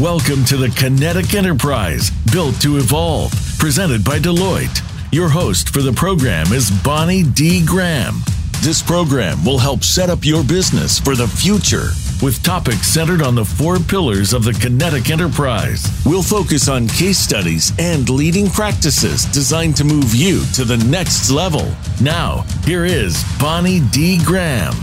Welcome to the Kinetic Enterprise, built to evolve, presented by Deloitte. Your host for the program is Bonnie D. Graham. This program will help set up your business for the future with topics centered on the four pillars of the Kinetic Enterprise. We'll focus on case studies and leading practices designed to move you to the next level. Now, here is Bonnie D. Graham.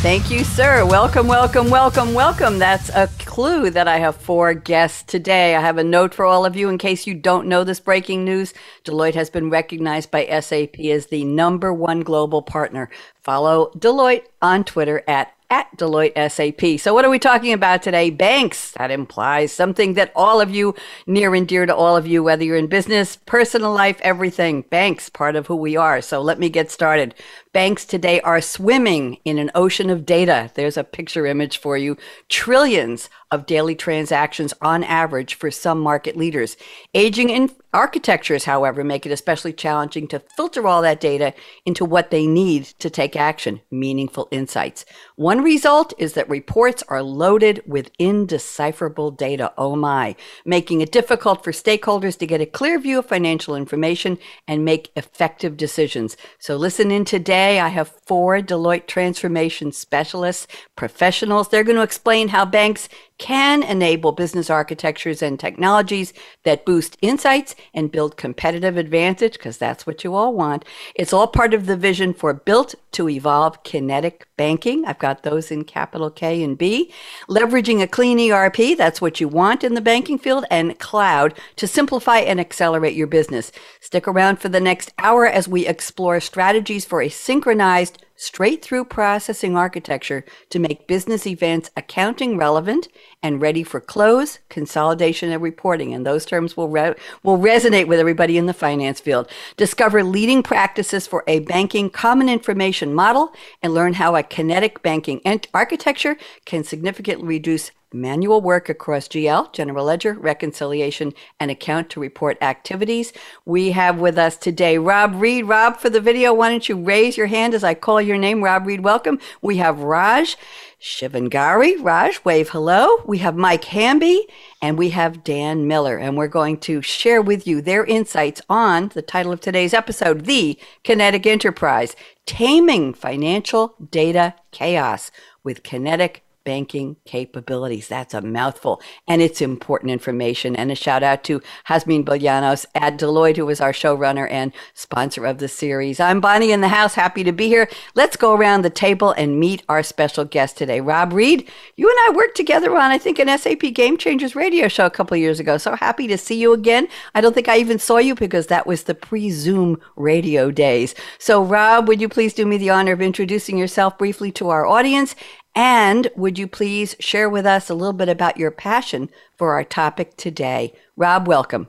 Thank you, sir. Welcome, welcome, welcome, welcome. That's a clue that I have four guests today. I have a note for all of you in case you don't know this breaking news. Deloitte has been recognized by SAP as the number one global partner. Follow Deloitte on Twitter at at Deloitte SAP. So, what are we talking about today? Banks. That implies something that all of you, near and dear to all of you, whether you're in business, personal life, everything. Banks, part of who we are. So, let me get started. Banks today are swimming in an ocean of data. There's a picture image for you. Trillions of daily transactions on average for some market leaders. Aging in architectures, however, make it especially challenging to filter all that data into what they need to take action, meaningful insights. One result is that reports are loaded with indecipherable data. Oh my, making it difficult for stakeholders to get a clear view of financial information and make effective decisions. So listen in today. I have four Deloitte transformation specialists, professionals. They're going to explain how banks can enable business architectures and technologies that boost insights and build competitive advantage, because that's what you all want. It's all part of the vision for built to evolve kinetic banking. I've got those in capital K and B. Leveraging a clean ERP, that's what you want in the banking field, and cloud to simplify and accelerate your business. Stick around for the next hour as we explore strategies for a synchronized straight through processing architecture to make business events accounting relevant and ready for close, consolidation, and reporting. And those terms will, re- will resonate with everybody in the finance field. Discover leading practices for a banking common information model and learn how a kinetic banking ent- architecture can significantly reduce manual work across GL, General Ledger, reconciliation, and account to report activities. We have with us today Rob Ried. Rob, for the video, why don't you raise your hand as I call your name? Rob Ried, welcome. We have Raj Shivangari. Raj, wave hello. We have Mike Hamby and we have Dan Miller, and we're going to share with you their insights on the title of today's episode, The Kinetic Enterprise Taming Financial Data Chaos with Kinetic banking capabilities. That's a mouthful, and it's important information. And a shout out to Hasmin Bolianos at Deloitte, who was our showrunner and sponsor of the series. I'm Bonnie in the house, happy to be here. Let's go around the table and meet our special guest today, Rob Ried. You and I worked together on, I think, an SAP Game Changers radio show a couple years ago. So happy to see you again. I don't think I even saw you because that was the pre Zoom radio days. So, Rob, would you please do me the honor of introducing yourself briefly to our audience and would you please share with us a little bit about your passion for our topic today? Rob, welcome.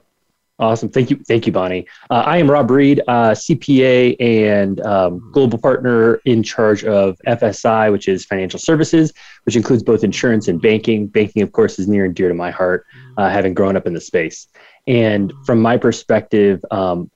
Awesome. Thank you. Thank you, Bonnie. Uh, I am Rob Ried, uh, CPA and um, global partner in charge of FSI, which is financial services, which includes both insurance and banking. Banking, of course, is near and dear to my heart, uh, having grown up in the space. And from my perspective, um,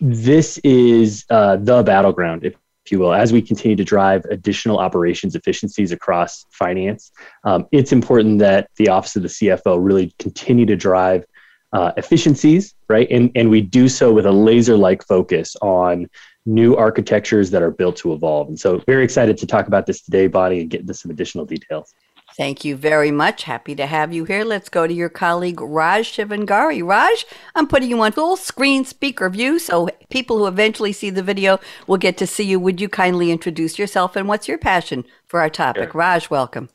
this is uh, the battleground, if if you will, as we continue to drive additional operations efficiencies across finance, um, it's important that the office of the CFO really continue to drive uh, efficiencies, right? And, and we do so with a laser like focus on new architectures that are built to evolve. And so, very excited to talk about this today, Bonnie, and get into some additional details. Thank you very much. Happy to have you here. Let's go to your colleague Raj Shivangari. Raj, I'm putting you on full screen speaker view so people who eventually see the video will get to see you. Would you kindly introduce yourself and what's your passion for our topic? Sure. Raj, welcome.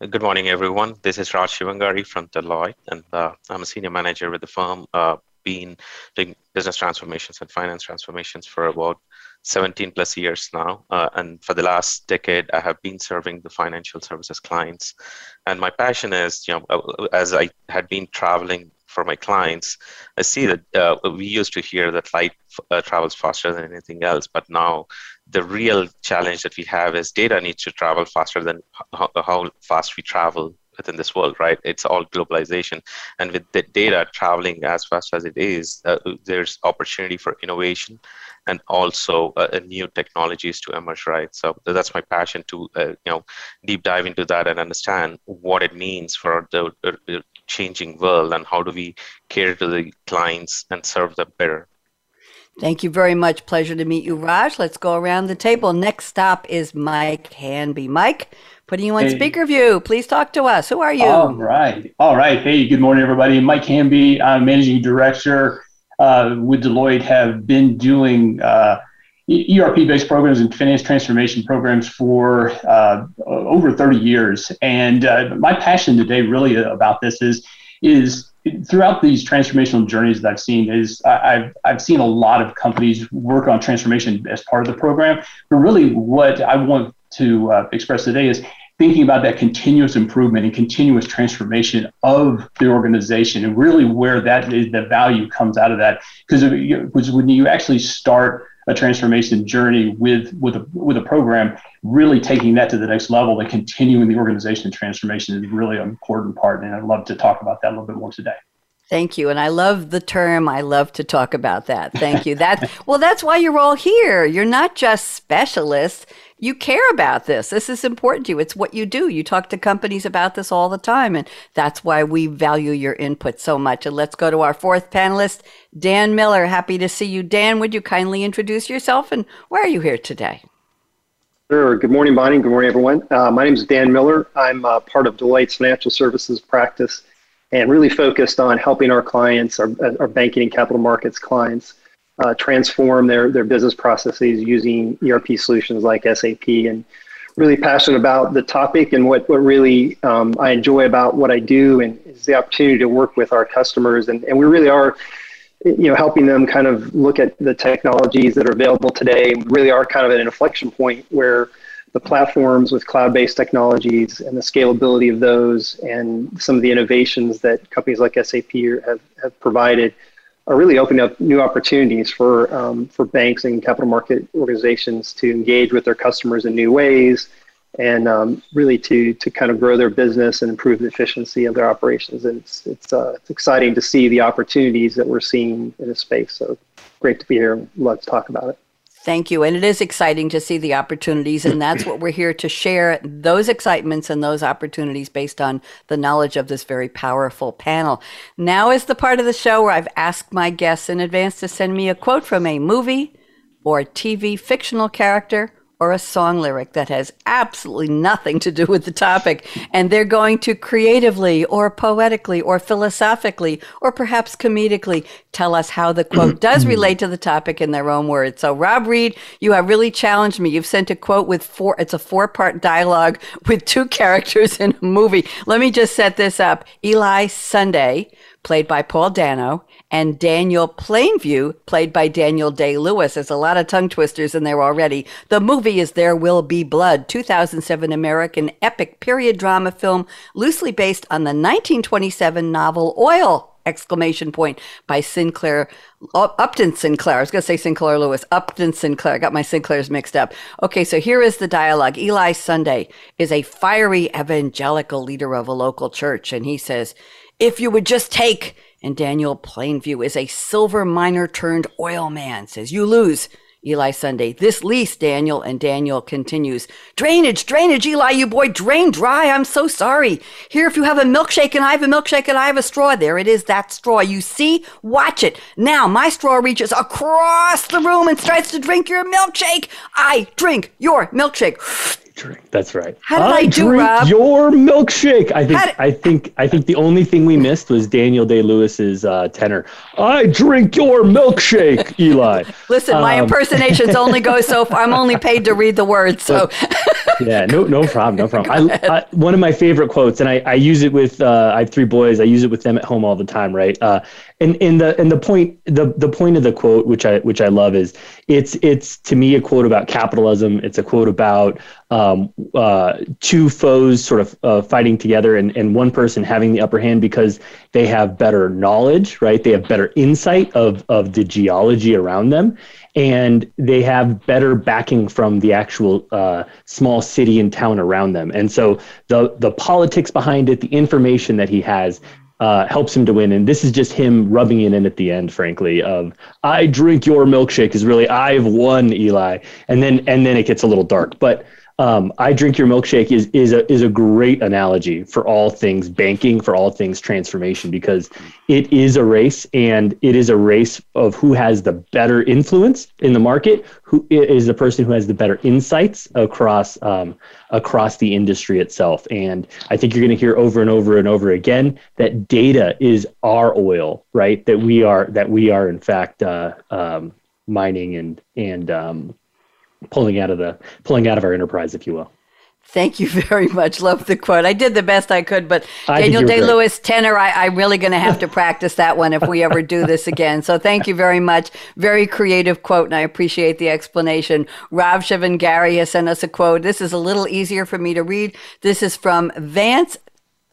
Good morning, everyone. This is Raj Shivangari from Deloitte, and uh, I'm a senior manager with the firm. Uh, been doing business transformations and finance transformations for about 17 plus years now. Uh, and for the last decade, I have been serving the financial services clients. And my passion is, you know, uh, as I had been traveling for my clients, I see that uh, we used to hear that light uh, travels faster than anything else, but now the real challenge that we have is data needs to travel faster than how, how fast we travel within this world, right? It's all globalization, and with the data traveling as fast as it is, uh, there's opportunity for innovation and also uh, new technologies to emerge, right? So that's my passion to uh, you know deep dive into that and understand what it means for the changing world and how do we cater to the clients and serve them better Thank you very much. Pleasure to meet you, Raj. Let's go around the table. Next stop is Mike Hamby. Mike, putting you on hey. speaker view. Please talk to us. Who are you? All right. All right. Hey, good morning, everybody. Mike Hamby. I'm managing director uh, with Deloitte. Have been doing uh, ERP-based programs and finance transformation programs for uh, over 30 years. And uh, my passion today, really, about this is is throughout these transformational journeys that I've seen is I've I've seen a lot of companies work on transformation as part of the program. But really, what I want to uh, express today is thinking about that continuous improvement and continuous transformation of the organization and really where that is the value comes out of that because when you actually start a transformation journey with with a with a program really taking that to the next level and continuing the organization transformation is really an important part and i'd love to talk about that a little bit more today Thank you. And I love the term. I love to talk about that. Thank you. That well, that's why you're all here. You're not just specialists. You care about this. This is important to you. It's what you do. You talk to companies about this all the time. And that's why we value your input so much. And let's go to our fourth panelist, Dan Miller. Happy to see you. Dan, would you kindly introduce yourself and why are you here today? Sure. Good morning, Bonnie. Good morning, everyone. Uh, my name is Dan Miller. I'm uh, part of Deloitte's financial services practice and really focused on helping our clients, our, our banking and capital markets clients, uh, transform their, their business processes using ERP solutions like SAP. And really passionate about the topic and what, what really um, I enjoy about what I do and is the opportunity to work with our customers. And, and we really are you know helping them kind of look at the technologies that are available today we really are kind of at an inflection point where the platforms with cloud-based technologies and the scalability of those and some of the innovations that companies like SAP have, have provided are really opening up new opportunities for um, for banks and capital market organizations to engage with their customers in new ways and um, really to to kind of grow their business and improve the efficiency of their operations. And it's it's uh, it's exciting to see the opportunities that we're seeing in this space. So great to be here. Love to talk about it. Thank you. And it is exciting to see the opportunities. And that's what we're here to share those excitements and those opportunities based on the knowledge of this very powerful panel. Now is the part of the show where I've asked my guests in advance to send me a quote from a movie or TV fictional character or a song lyric that has absolutely nothing to do with the topic. And they're going to creatively or poetically or philosophically or perhaps comedically tell us how the quote does relate to the topic in their own words. So, Rob Ried, you have really challenged me. You've sent a quote with four, it's a four part dialogue with two characters in a movie. Let me just set this up. Eli Sunday, played by Paul Dano, and Daniel Plainview, played by Daniel Day Lewis. There's a lot of tongue twisters in there already. The movie is There Will Be Blood, 2007 American epic period drama film loosely based on the 1927 novel Oil! exclamation point by Sinclair uh, Upton Sinclair. I was going to say Sinclair Lewis. Upton Sinclair. I got my Sinclairs mixed up. Okay, so here is the dialogue. Eli Sunday is a fiery evangelical leader of a local church, and he says, "If you would just take and Daniel Plainview is a silver miner turned oil man, says, You lose. Eli Sunday, this lease, Daniel. And Daniel continues, Drainage, drainage, Eli, you boy, drain dry. I'm so sorry. Here, if you have a milkshake and I have a milkshake and I have a straw, there it is, that straw. You see? Watch it. Now, my straw reaches across the room and starts to drink your milkshake. I drink your milkshake drink. That's right. How did I, I do, drink Rob? Your milkshake. I think. Did... I think. I think the only thing we missed was Daniel Day Lewis's uh, tenor. I drink your milkshake, Eli. Listen, my um, impersonations only go so far. I'm only paid to read the words, so. yeah, no, no problem, no problem. I, I, one of my favorite quotes, and I, I use it with. Uh, I have three boys. I use it with them at home all the time, right? Uh, and in the and the point the the point of the quote which i which i love is it's it's to me a quote about capitalism. It's a quote about um, uh, two foes sort of uh, fighting together and, and one person having the upper hand because they have better knowledge right? They have better insight of of the geology around them. And they have better backing from the actual uh, small city and town around them. And so the the politics behind it the information that he has uh, helps him to win. And this is just him rubbing it in at the end, frankly, of I drink your milkshake is really I've won, Eli. And then and then it gets a little dark. But um, I drink your milkshake is is a is a great analogy for all things banking, for all things transformation, because it is a race, and it is a race of who has the better influence in the market, who is the person who has the better insights across um, across the industry itself. And I think you're going to hear over and over and over again that data is our oil, right? That we are that we are in fact uh, um, mining and and um, pulling out of the pulling out of our enterprise, if you will. Thank you very much. Love the quote. I did the best I could, but I Daniel Day Lewis tenor, I, am really going to have to practice that one if we ever do this again. So thank you very much. Very creative quote, and I appreciate the explanation. Raj Shivangari has sent us a quote. This is a little easier for me to read. This is from Vance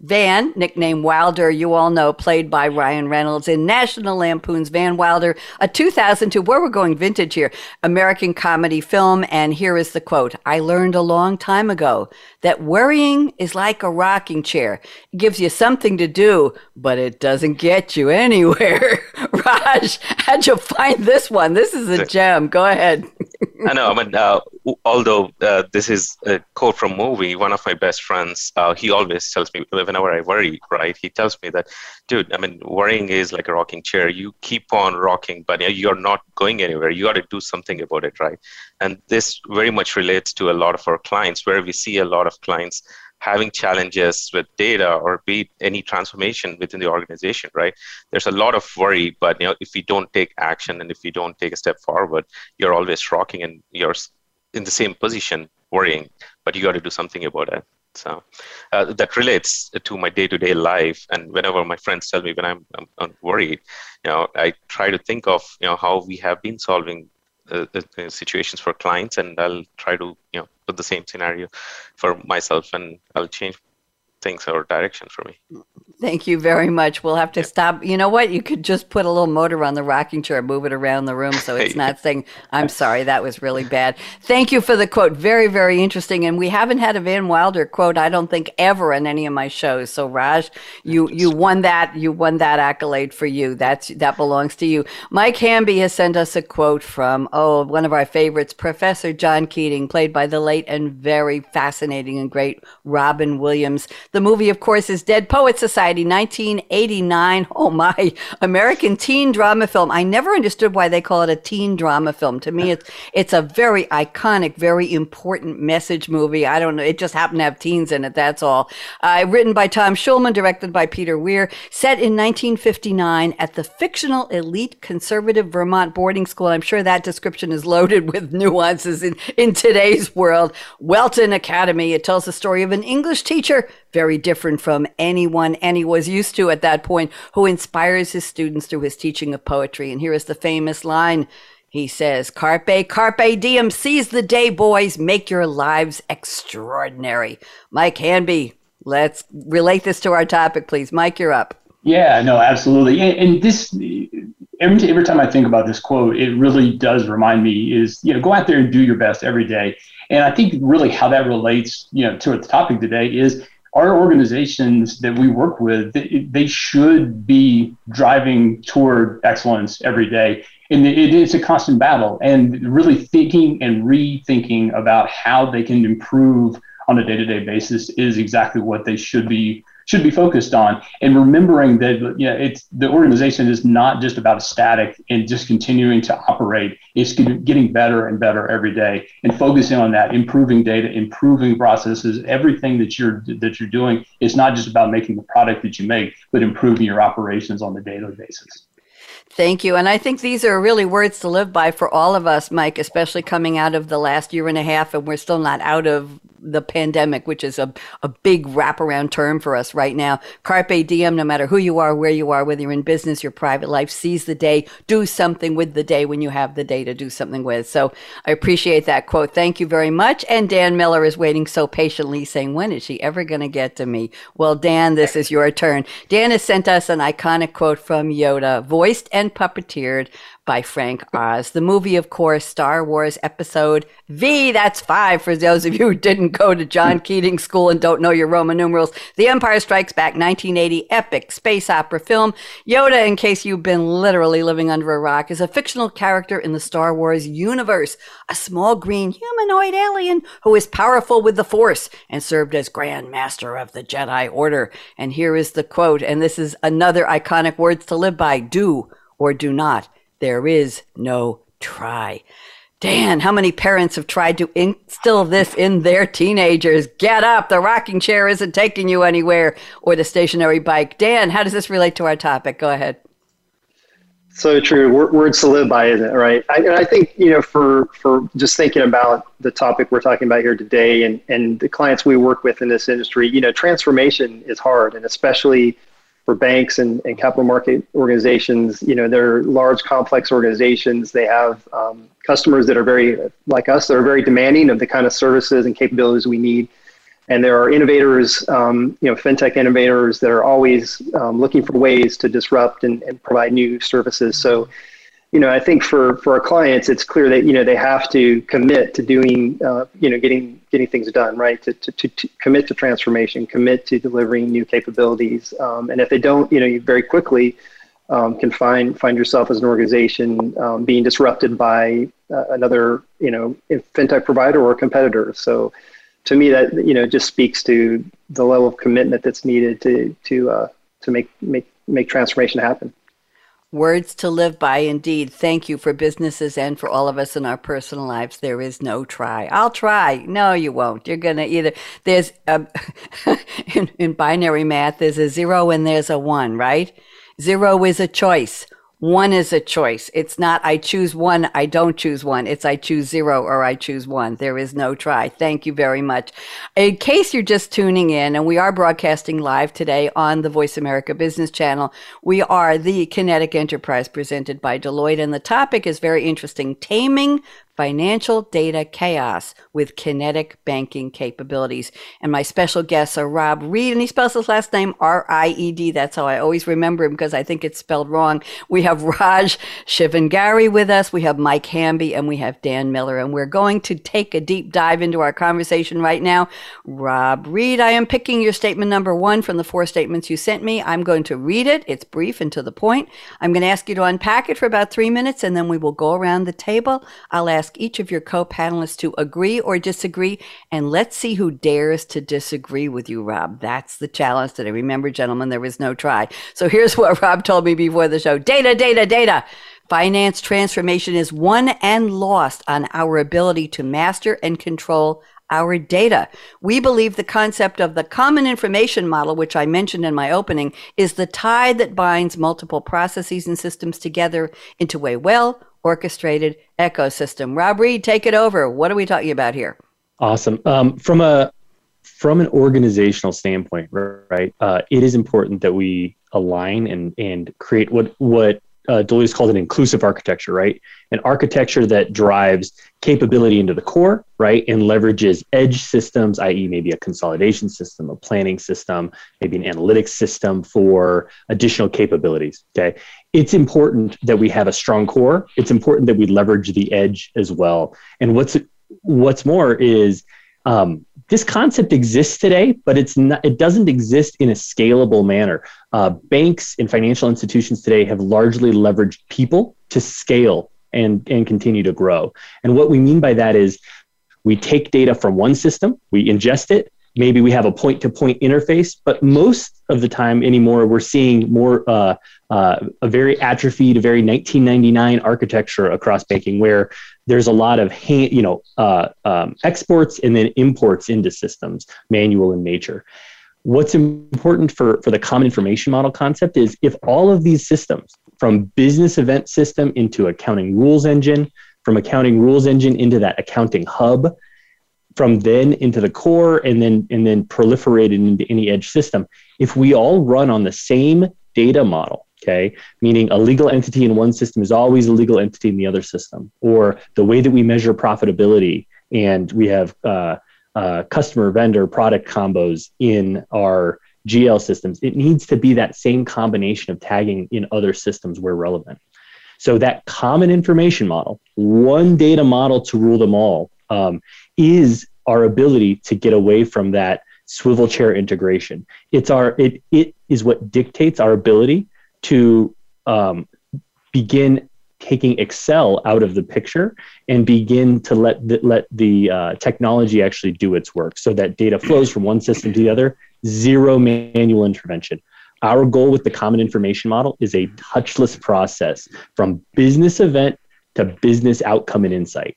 Van, nicknamed Wilder, you all know, played by Ryan Reynolds in National Lampoon's Van Wilder, a 2002, where we're going vintage here, American comedy film. And here is the quote I learned a long time ago that worrying is like a rocking chair. It gives you something to do, but it doesn't get you anywhere. Raj, how'd you find this one? This is a gem. Go ahead. I know. I mean, uh, although uh, this is a quote from movie, one of my best friends, uh, he always tells me whenever I worry, right? He tells me that, dude, I mean, worrying is like a rocking chair. You keep on rocking, but you're not going anywhere. You got to do something about it, right? And this very much relates to a lot of our clients, where we see a lot of clients having challenges with data or be any transformation within the organization right there's a lot of worry but you know if you don't take action and if you don't take a step forward you're always rocking and you're in the same position worrying but you got to do something about it so uh, that relates to my day-to-day life. And whenever my friends tell me when I'm, I'm, I'm worried you know i try to think of you know how we have been solving uh, uh, situations for clients. And i'll try to you know put the same scenario for myself. And i'll change things or direction for me. Thank you very much. We'll have to yeah. stop. You know what? You could just put a little motor on the rocking chair, move it around the room so it's not saying, I'm sorry, that was really bad. Thank you for the quote. Very, very interesting. And we haven't had a Van Wilder quote, I don't think, ever in any of my shows. So Raj, you you won that. You won that accolade for you. That's that belongs to you. Mike Hamby has sent us a quote from, oh, one of our favorites, Professor John Keating, played by the late and very fascinating and great Robin Williams. The movie, of course, is Dead Poet Society, 1989. Oh my, American teen drama film. I never understood why they call it a teen drama film. To me, it's it's a very iconic, very important message movie. I don't know. It just happened to have teens in it. That's all. Uh, written by Tom Schulman, directed by Peter Weir, set in 1959 at the fictional elite conservative Vermont boarding school. I'm sure that description is loaded with nuances in, in today's world. Welton Academy. It tells the story of an English teacher very different from anyone any was used to at that point, who inspires his students through his teaching of poetry. And here is the famous line. He says, Carpe, carpe diem, seize the day, boys, make your lives extraordinary. Mike Hamby, let's relate this to our topic, please. Mike, you're up. Yeah, no, absolutely. And, and this, every, every time I think about this quote, it really does remind me is, you know, go out there and do your best every day. And I think really how that relates, you know, to the topic today is our organizations that we work with, they should be driving toward excellence every day. And it is a constant battle and really thinking and rethinking about how they can improve on a day-to-day basis is exactly what they should be should be focused on and remembering that you know it's the organization is not just about static and just continuing to operate. It's getting better and better every day and focusing on that improving data improving processes. Everything that you're that you're doing is not just about making the product that you make but improving your operations on the daily basis. Thank you. And I think these are really words to live by for all of us, Mike, especially coming out of the last year and a half, and we're still not out of the pandemic, which is a, a big wraparound term for us right now. Carpe diem, no matter who you are, where you are, whether you're in business, your private life, seize the day, do something with the day when you have the day to do something with. So I appreciate that quote. Thank you very much. And Dan Miller is waiting so patiently, saying, When is she ever going to get to me? Well, Dan, this is your turn. Dan has sent us an iconic quote from Yoda, voiced and puppeteered by Frank Oz. The movie, of course, Star Wars Episode V, that's five for those of you who didn't go to John Keating School and don't know your Roman numerals. The Empire Strikes Back, 1980 epic space opera film. Yoda, in case you've been literally living under a rock, is a fictional character in the Star Wars universe, a small green humanoid alien who is powerful with the Force and served as Grand Master of the Jedi Order. And here is the quote, and this is another iconic words to live by do or do not. There is no try. Dan, how many parents have tried to instill this in their teenagers? Get up, the rocking chair isn't taking you anywhere, or the stationary bike. Dan, how does this relate to our topic? Go ahead. So true. Words to live by, isn't it? Right. I, and I think you know, for for just thinking about the topic we're talking about here today, and and the clients we work with in this industry, you know, transformation is hard, and especially for banks and, and capital market organizations. You know, they're large, complex organizations. They have um, customers that are very, like us, that are very demanding of the kind of services and capabilities we need. And there are innovators, um, you know, fintech innovators that are always um, looking for ways to disrupt and, and provide new services. So, you know, I think for, for our clients, it's clear that, you know, they have to commit to doing, uh, you know, getting, getting things done, right? To, to, to, to, commit to transformation, commit to delivering new capabilities. Um, and if they don't, you know, you very quickly um, can find, find yourself as an organization um, being disrupted by uh, another, you know, fintech provider or competitor. So to me, that, you know, just speaks to the level of commitment that's needed to, to, uh, to make, make, make transformation happen. Words to live by, indeed. Thank you for businesses and for all of us in our personal lives. There is no try. I'll try. No, you won't. You're going to either, there's, um, a, in, in binary math, there's a zero and there's a one, right? Zero is a choice. One is a choice. It's not I choose one, I don't choose one. It's I choose zero or I choose one. There is no try. Thank you very much. In case you're just tuning in, and we are broadcasting live today on the Voice America Business Channel, we are the Kinetic Enterprise presented by Deloitte, and the topic is very interesting taming financial data chaos with kinetic banking capabilities. And my special guests are Rob Ried, and he spells his last name R I E D. That's how I always remember him because I think it's spelled wrong. We have Raj Shivangari with us, we have Mike Hamby, and we have Dan Miller. And we're going to take a deep dive into our conversation right now. Rob Ried, I am picking your statement number one from the four statements you sent me. I'm going to read it. It's brief and to the point. I'm going to ask you to unpack it for about three minutes, and then we will go around the table. I'll ask ask each of your co panelists to agree or disagree, and let's see who dares to disagree with you, Rob. That's the challenge today. Remember, gentlemen, there was no try. So here's what Rob told me before the show data, data, data. Finance transformation is won and lost on our ability to master and control our data. We believe the concept of the common information model, which I mentioned in my opening, is the tie that binds multiple processes and systems together into a well orchestrated ecosystem. Rob Ried, take it over. What are we talking about here? Awesome. Um, from a from an organizational standpoint, right? Uh, it is important that we align and and create what what uh, Deloitte's called an inclusive architecture, right? An architecture that drives capability into the core, right? And leverages edge systems, i.e., maybe a consolidation system, a planning system, maybe an analytics system for additional capabilities. Okay it's important that we have a strong core. It's important that we leverage the edge as well. And what's what's more is um, this concept exists today, but it's not. It doesn't exist in a scalable manner. Uh, banks and financial institutions today have largely leveraged people to scale and and continue to grow. And what we mean by that is we take data from one system, we ingest it, maybe we have a point to point interface but most of the time anymore we're seeing more uh, uh, a very atrophied a very 1999 architecture across banking where there's a lot of hand, you know uh, um, exports and then imports into systems manual in nature. What's important for, for the common information model concept is if all of these systems from business event system into accounting rules engine from accounting rules engine into that accounting hub from then into the core and then and then proliferated into any edge system. If we all run on the same data model okay meaning a legal entity in one system is always a legal entity in the other system or the way that we measure profitability and we have uh, uh, customer vendor product combos in our gl systems it needs to be that same combination of tagging in other systems where relevant. So that common information model, one data model to rule them all, um, is our ability to get away from that swivel chair integration. It's our it it is what dictates our ability to um, begin taking Excel out of the picture and begin to let the, let the uh, technology actually do its work, so that data flows from one system to the other. Zero manual intervention. Our goal with the common information model is a touchless process from business event to business outcome and insight.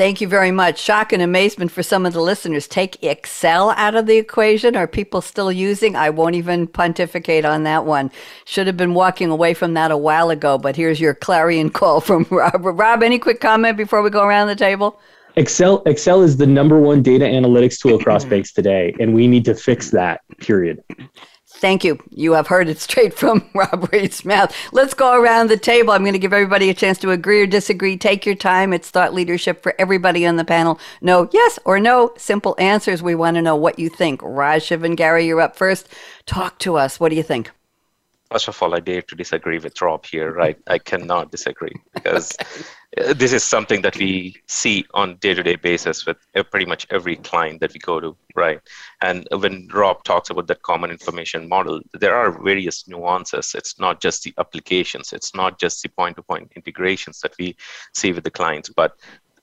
Thank you very much. Shock and amazement for some of the listeners. Take Excel out of the equation. Are people still using? I won't even pontificate on that one. Should have been walking away from that a while ago, but here's your clarion call from Rob. Rob, any quick comment before we go around the table? Excel Excel is the number one data analytics tool across banks today, and we need to fix that. Period. Thank you. You have heard it straight from Rob Ried's mouth. Let's go around the table. I'm going to give everybody a chance to agree or disagree. Take your time. It's thought leadership for everybody on the panel. No, yes or no. Simple answers. We want to know what you think. Raj, Shivangari, you're up first. Talk to us. What do you think? First of all, I dare to disagree with Rob here, right? I cannot disagree because uh, this is something that we see on day-to-day basis with pretty much every client that we go to, right? And when Rob talks about that common information model, there are various nuances. It's not just the applications, it's not just the point-to-point integrations that we see with the clients, but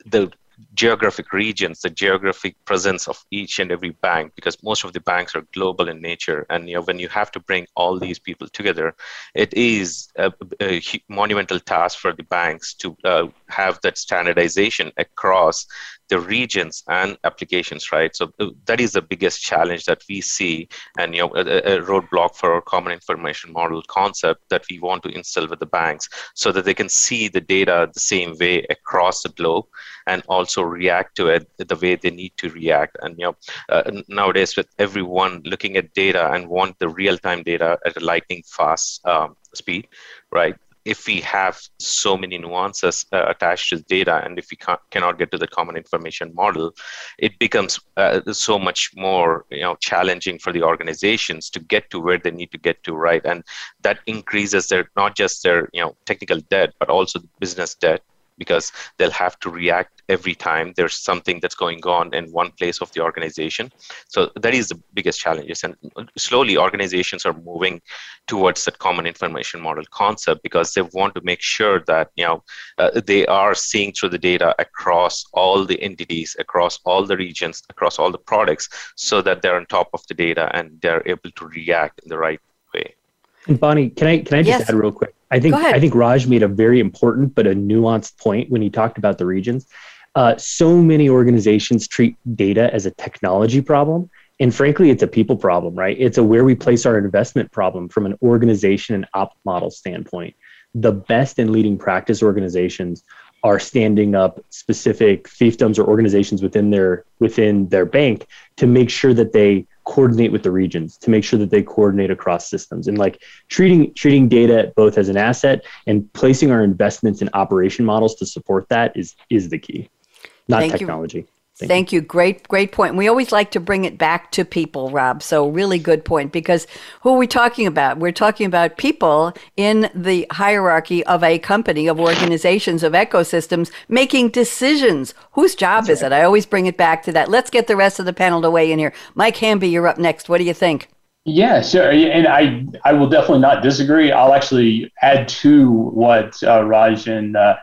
the geographic regions, the geographic presence of each and every bank, because most of the banks are global in nature. And you know, when you have to bring all these people together, it is a, a monumental task for the banks to uh, have that standardization across the regions and applications, right? So uh, that is the biggest challenge that we see, and you know, a, a, roadblock for our common information model concept that we want to instill with the banks, so that they can see the data the same way across the globe, and also react to it the way they need to react. And you know, uh, nowadays with everyone looking at data and want the real-time data at a lightning fast um, speed, right? if we have so many nuances uh, attached to the data and if we cannot get to the common information model it becomes uh, so much more you know challenging for the organizations to get to where they need to get to right and that increases their not just their you know technical debt but also the business debt because they'll have to react every time there's something that's going on in one place of the organization. So that is the biggest challenge. And slowly organizations are moving towards that common information model concept because they want to make sure that you know uh, they are seeing through the data across all the entities, across all the regions, across all the products, so that they're on top of the data and they're able to react in the right way. And Bonnie, can I can I just yes. add real quick? I think I think Raj made a very important but a nuanced point when he talked about the regions. Uh, so many organizations treat data as a technology problem, and frankly, it's a people problem, right? It's a where we place our investment problem from an organization and op model standpoint. The best and leading practice organizations are standing up specific fiefdoms or organizations within their within their bank to make sure that they coordinate with the regions to make sure that they coordinate across systems and like treating treating data both as an asset and placing our investments in operation models to support that is is the key not Thank technology you. Thank, Thank you. you. Great, great point. We always like to bring it back to people, Rob. So, really good point because who are we talking about? We're talking about people in the hierarchy of a company, of organizations, of ecosystems making decisions. Whose job That's is right. it? I always bring it back to that. Let's get the rest of the panel to weigh in here. Mike Hamby, you're up next. What do you think? Yeah, sure. And I, I will definitely not disagree. I'll actually add to what uh, Raj and uh,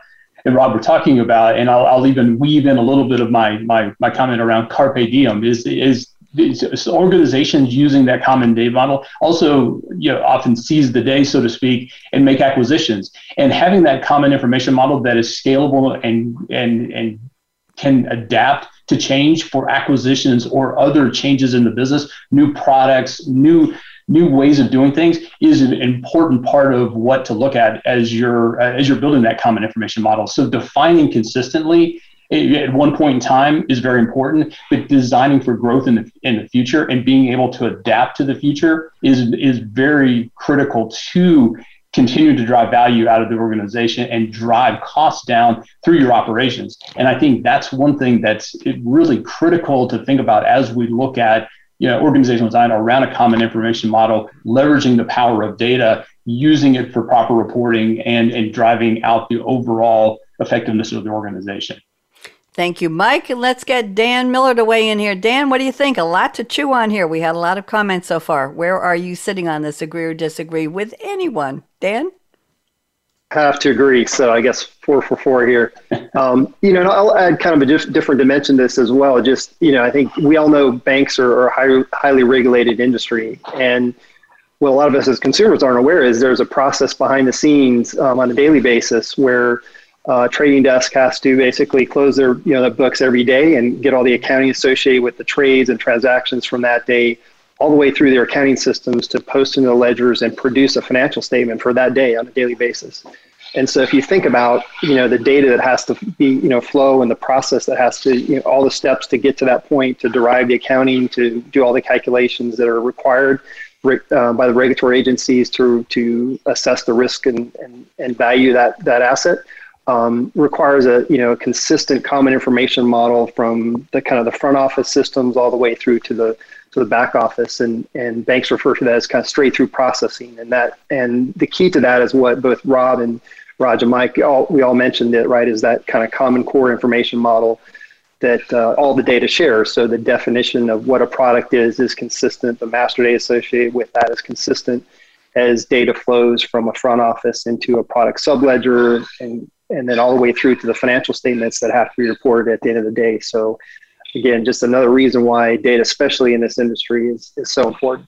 and Rob were talking about, and I'll, I'll even weave in a little bit of my my my comment around carpe diem. Is is organizations using that common day model also you know often seize the day so to speak and make acquisitions? And having that common information model that is scalable and and and can adapt to change for acquisitions or other changes in the business new products new new ways of doing things is an important part of what to look at as you're uh, as you're building that common information model. So defining consistently at one point in time is very important, but designing for growth in the in the future and being able to adapt to the future is is very critical to continue to drive value out of the organization and drive costs down through your operations. And I think that's one thing that's really critical to think about as we look at you know, organizational design around a common information model, leveraging the power of data, using it for proper reporting, and, and driving out the overall effectiveness of the organization. Thank you, Mike. And let's get Dan Miller to weigh in here. Dan, what do you think? A lot to chew on here. We had a lot of comments so far. Where are you sitting on this? Agree or disagree with anyone? Dan? Have to agree. So I guess four for four here. Um, you know, I'll add kind of a diff- different dimension to this as well. Just you know, I think we all know banks are, are a high, highly regulated industry, and what a lot of us as consumers aren't aware is there's a process behind the scenes um, on a daily basis where uh, trading desk has to basically close their you know their books every day and get all the accounting associated with the trades and transactions from that day all the way through their accounting systems to post into the ledgers and produce a financial statement for that day on a daily basis. And so if you think about, you know, the data that has to be, you know, flow and the process that has to, you know, all the steps to get to that point to derive the accounting, to do all the calculations that are required uh, by the regulatory agencies to, to assess the risk and, and, and value that, that asset, um, requires a, you know, a consistent common information model from the kind of the front office systems all the way through to the, to the back office and, and banks refer to that as kind of straight through processing and that and the key to that is what both Rob and Raj and Mike, all, we all mentioned it, right, is that kind of common core information model that uh, all the data shares. So the definition of what a product is is consistent. The master data associated with that is consistent as data flows from a front office into a product subledger and, and then all the way through to the financial statements that have to be reported at the end of the day. So again, just another reason why data, especially in this industry, is, is so important.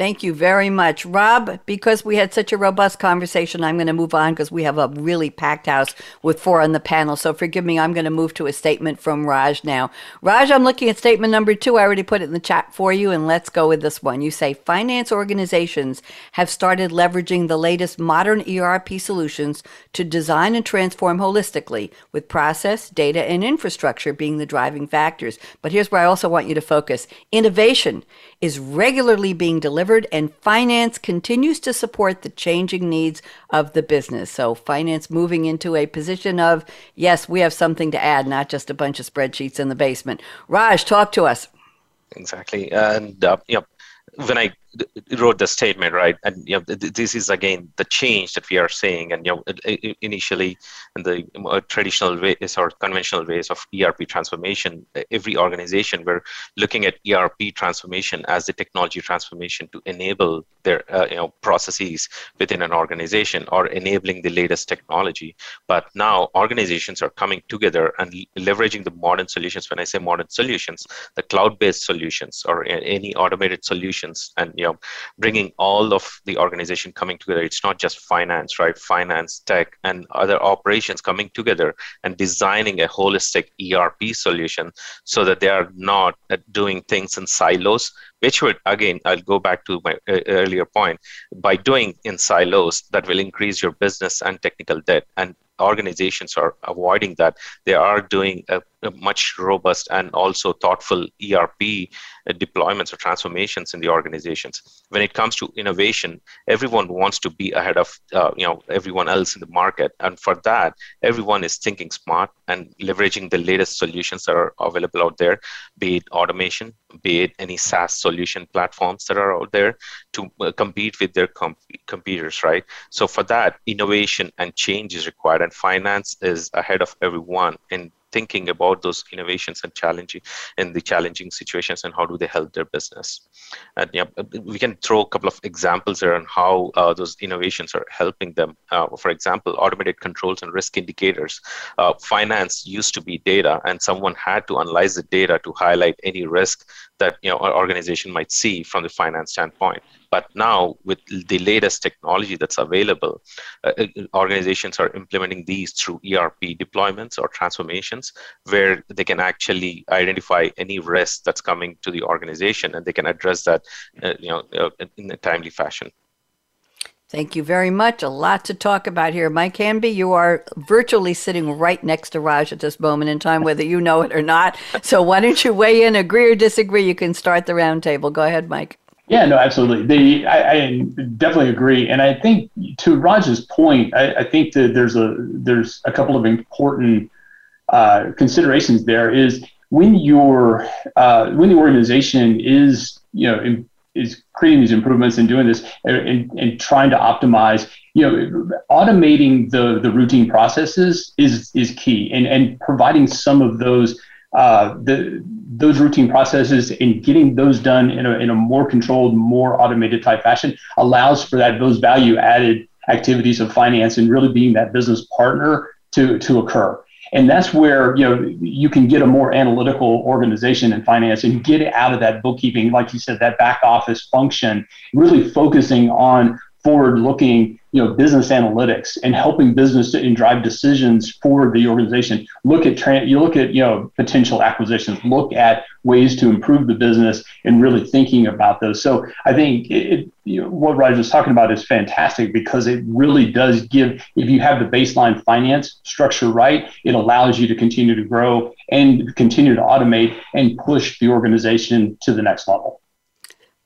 Thank you very much. Rob, because we had such a robust conversation, I'm going to move on because we have a really packed house with four on the panel. So forgive me, I'm going to move to a statement from Raj now. Raj, I'm looking at statement number two. I already put it in the chat for you, and let's go with this one. You say finance organizations have started leveraging the latest modern ERP solutions to design and transform holistically, with process, data, and infrastructure being the driving factors. But here's where I also want you to focus innovation is regularly being delivered, and finance continues to support the changing needs of the business. So, finance moving into a position of, yes, we have something to add, not just a bunch of spreadsheets in the basement. Raj, talk to us. Exactly. And, uh, know, when I wrote the statement right? And you know this is again the change that we are seeing. And you know initially in the traditional ways or conventional ways of erp transformation every organization we're looking at erp transformation as the technology transformation to enable their uh, you know processes within an organization or enabling the latest technology. But now organizations are coming together and leveraging the modern solutions. When i say modern solutions the cloud based solutions or any automated solutions and you know bringing all of the organization coming together. It's not just finance right? Finance tech and other operations coming together and designing a holistic erp solution so that they are not uh, doing things in silos which would again i'll go back to my uh, earlier point. By doing in silos that will increase your business and technical debt. And organizations are avoiding that they are doing a, a much robust and also thoughtful erp uh, deployments or transformations in the organizations. When it comes to innovation, everyone wants to be ahead of uh, you know everyone else in the market, and for that, everyone is thinking smart and leveraging the latest solutions that are available out there, be it automation, be it any SaaS solution platforms that are out there to uh, compete with their comp- competitors, right? So for that, innovation and change is required, and finance is ahead of everyone in thinking about those innovations and challenging in the challenging situations and how do they help their business. And yeah we can throw a couple of examples on how uh, those innovations are helping them. Uh, for example automated controls and risk indicators. Uh, finance used to be data and someone had to analyze the data to highlight any risk that you know an organization might see from the finance standpoint but now, with the latest technology that's available, uh, uh organizations are implementing these through ERP deployments or transformations, where they can actually identify any risk that's coming to the organization, and they can address that, uh, you know, uh, in a timely fashion. Thank you very much. A lot to talk about here. Mike Hamby, you are virtually sitting right next to Raj at this moment in time, whether you know it or not. So why don't you weigh in, agree or disagree? You can start the roundtable. Go ahead, Mike. Yeah, no, absolutely. They, I, I, definitely agree, and I think to Raj's point, I, I, think that there's a there's a couple of important uh, considerations. There is when your uh, when the organization is you know is creating these improvements and doing this and, and trying to optimize you know automating the the routine processes is is key and and providing some of those uh, the those routine processes and getting those done in a, in a more controlled more automated type fashion allows for that those value added activities of finance and really being that business partner to to occur. And that's where you know you can get a more analytical organization in finance and get out of that bookkeeping like you said that back office function really focusing on forward looking you know business analytics and helping business to, and drive decisions for the organization. Look at tra- you look at you know potential acquisitions. Look at ways to improve the business and really thinking about those. So i think it, you know, what Raj was talking about is fantastic because it really does give if you have the baseline finance structure right it allows you to continue to grow and continue to automate and push the organization to the next level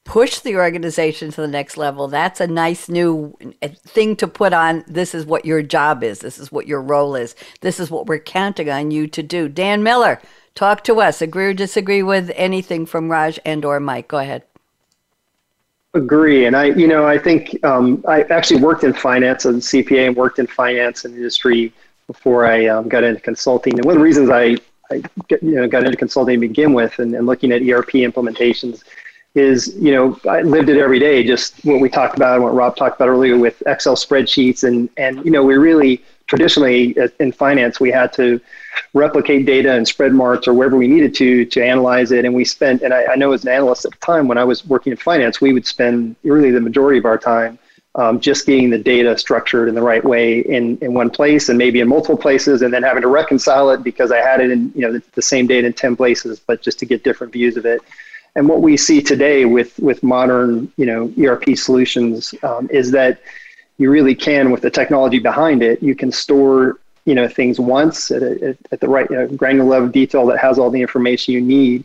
push the organization to the next level. That's a nice new uh, thing to put on. This is what your job is. This is what your role is. This is what we're counting on you to do. Dan Miller, talk to us. Agree or disagree with anything from Raj and or Mike? Go ahead. Agree, and I, you know, I think um, I actually worked in finance as a CPA and worked in finance and industry before I um, got into consulting. And one of the reasons I, I you know, got into consulting to begin with, and, and looking at ERP implementations is, you know, I lived it every day, just what we talked about, and what Rob talked about earlier with Excel spreadsheets. And, and you know, we really traditionally in finance, we had to replicate data and spreadmarts or wherever we needed to to analyze it. And we spent, and I, I know as an analyst at the time when I was working in finance, we would spend really the majority of our time um, just getting the data structured in the right way in, in one place and maybe in multiple places and then having to reconcile it because I had it in, you know, the, the same data in 10 places, but just to get different views of it. And what we see today with with modern you know ERP solutions um, is that you really can, with the technology behind it, you can store you know things once at, a, at the right you know, granular level of detail that has all the information you need,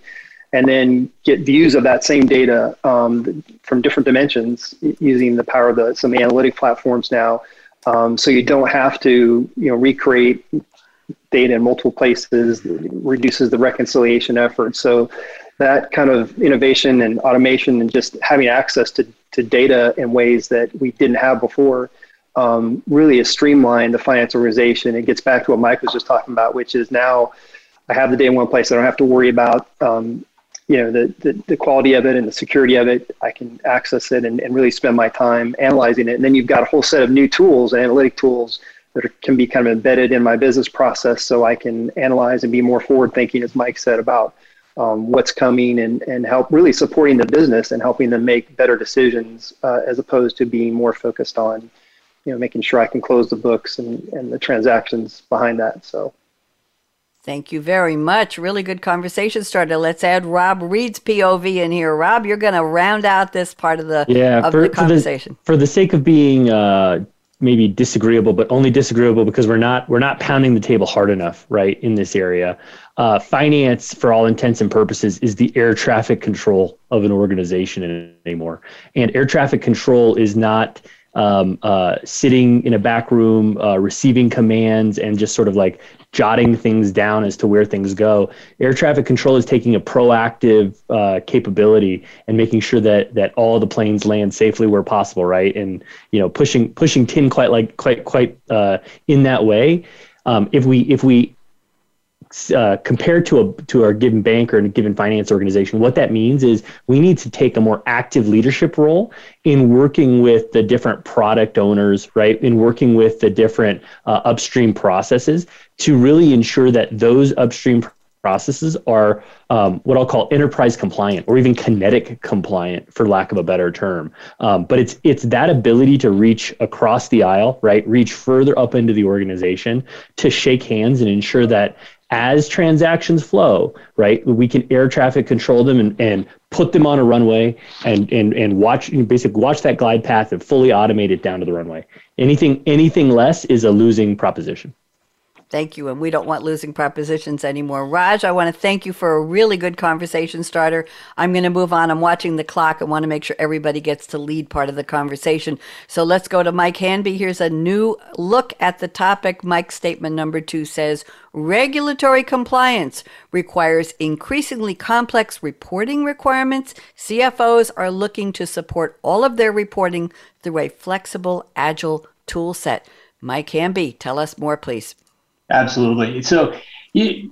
and then get views of that same data um, from different dimensions using the power of the some analytic platforms now. Um, so you don't have to you know recreate data in multiple places reduces the reconciliation effort so that kind of innovation and automation and just having access to, to data in ways that we didn't have before um, really has streamlined the finance organization. It gets back to what Mike was just talking about, which is now I have the data in one place. I don't have to worry about um, you know the, the, the, quality of it and the security of it. I can access it and, and really spend my time analyzing it. And then you've got a whole set of new tools, analytic tools that are, can be kind of embedded in my business process so I can analyze and be more forward thinking, as Mike said, about um, what's coming and, and help really supporting the business and helping them make better decisions uh, as opposed to being more focused on you know making sure I can close the books and, and the transactions behind that so Thank you very much. Really good conversation starter. Let's add Rob Ried's POV in here. Rob, you're going to round out this part of the yeah, of for, the conversation. For the, for the sake of being uh, maybe disagreeable, but only disagreeable because we're not we're not pounding the table hard enough, right, in this area. Uh, finance, for all intents and purposes, is the air traffic control of an organization anymore, and air traffic control is not um, uh, sitting in a back room, uh, receiving commands, and just sort of like jotting things down as to where things go. Air traffic control is taking a proactive uh, capability and making sure that that all the planes land safely where possible, right? And you know, pushing pushing tin quite like quite quite uh, in that way. Um, if we if we uh, compared to a to our given bank or a given finance organization, what that means is we need to take a more active leadership role in working with the different product owners, right? In working with the different uh, upstream processes to really ensure that those upstream processes are um, what I'll call enterprise compliant or even kinetic compliant, for lack of a better term. Um, but it's it's that ability to reach across the aisle, right? Reach further up into the organization to shake hands and ensure that as transactions flow, right, we can air traffic control them and, and put them on a runway and, and, and watch, you know, basically watch that glide path and fully automate it down to the runway. Anything, anything less is a losing proposition. Thank you. And we don't want losing propositions anymore. Raj, I want to thank you for a really good conversation starter. I'm going to move on. I'm watching the clock. I want to make sure everybody gets to lead part of the conversation. So let's go to Mike Hamby. Here's a new look at the topic. Mike's statement number two says regulatory compliance requires increasingly complex reporting requirements. CFOs are looking to support all of their reporting through a flexible, agile tool set. Mike Hamby, tell us more, please. Absolutely. So, it,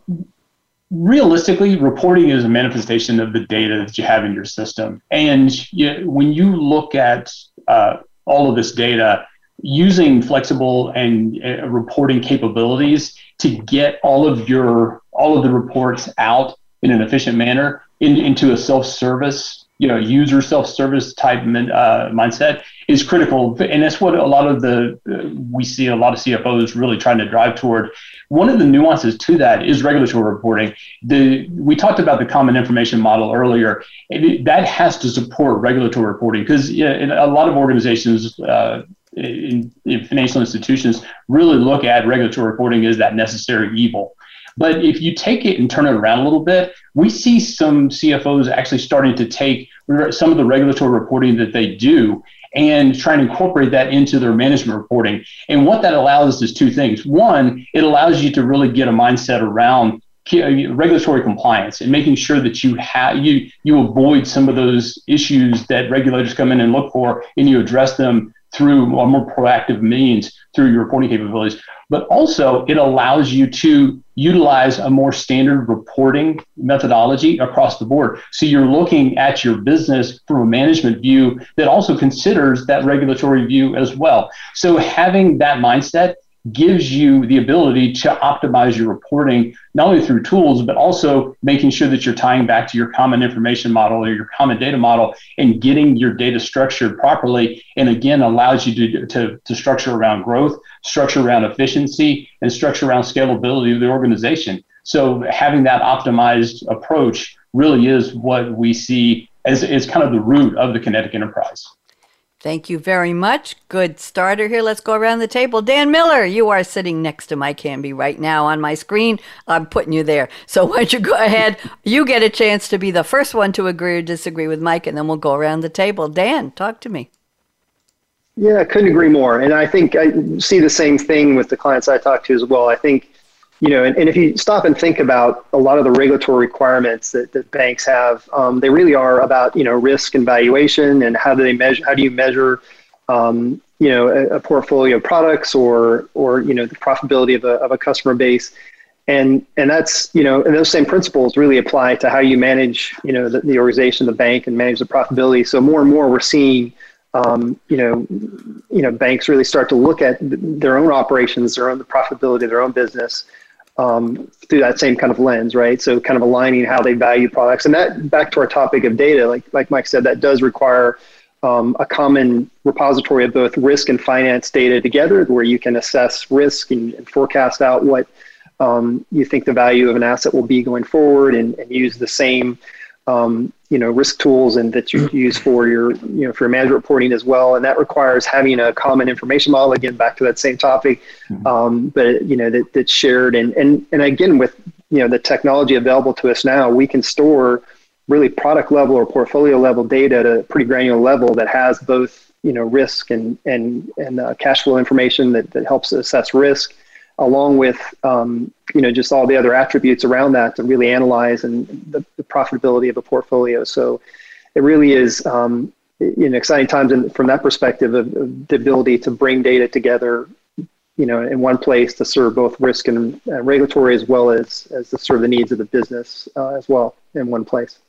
realistically, reporting is a manifestation of the data that you have in your system. And you, when you look at uh, all of this data, using flexible and uh, reporting capabilities to get all of your all of the reports out in an efficient manner in, into a self-service you know user self-service type uh, mindset is critical. And that's what a lot of the uh, we see a lot of cfos really trying to drive toward. One of the nuances to that is regulatory reporting. The we talked about the common information model earlier. It, that has to support regulatory reporting because a lot of organizations uh, in, in financial institutions really look at regulatory reporting as that necessary evil. But if you take it and turn it around a little bit, we see some CFOs actually starting to take some of the regulatory reporting that they do and try and incorporate that into their management reporting. And what that allows is two things. One, it allows you to really get a mindset around uh, regulatory compliance and making sure that you have you you avoid some of those issues that regulators come in and look for and you address them through a more proactive means through your reporting capabilities but also it allows you to utilize a more standard reporting methodology across the board. So you're looking at your business from a management view that also considers that regulatory view as well. So having that mindset gives you the ability to optimize your reporting, not only through tools, but also making sure that you're tying back to your common information model or your common data model and getting your data structured properly. And again, allows you to, to, to structure around growth, structure around efficiency, and structure around scalability of the organization. So having that optimized approach really is what we see as, as kind of the root of the kinetic enterprise. Thank you very much. Good starter here. Let's go around the table. Dan Miller, you are sitting next to Mike Hamby right now on my screen. I'm putting you there. So why don't you go ahead? You get a chance to be the first one to agree or disagree with Mike, and then we'll go around the table. Dan, talk to me. Yeah, I couldn't agree more. And I think I see the same thing with the clients I talk to as well. I think you know, and, and if you stop and think about a lot of the regulatory requirements that, that banks have, um, they really are about, you know, risk and valuation and how do they measure, how do you measure, um, you know, a, a, portfolio of products or, or, you know, the profitability of a, of a customer base. And, and that's, you know, and those same principles really apply to how you manage, you know, the, the organization, the bank and manage the profitability. So more and more we're seeing, um, you know, you know, banks really start to look at their own operations, their own the profitability of their own business, um, through that same kind of lens, right? So kind of aligning how they value products, and that back to our topic of data, like like Mike said, that does require um, a common repository of both risk and finance data together, where you can assess risk and, and forecast out what um, you think the value of an asset will be going forward, and, and use the same um, you know risk tools and that you use for your you know for your management reporting as well. And that requires having a common information model. Again back to that same topic mm-hmm. um, but you know that, that's shared. And and and again with you know the technology available to us now we can store really product level or portfolio level data at a pretty granular level that has both you know risk and and and uh, cash flow information that, that helps assess risk along with um, you know just all the other attributes around that to really analyze and the, the profitability of a portfolio. So it really is um, you know exciting times in, from that perspective of, of, the ability to bring data together you know in one place to serve both risk and uh, regulatory as well as as to serve the needs of the business uh, as well in one place.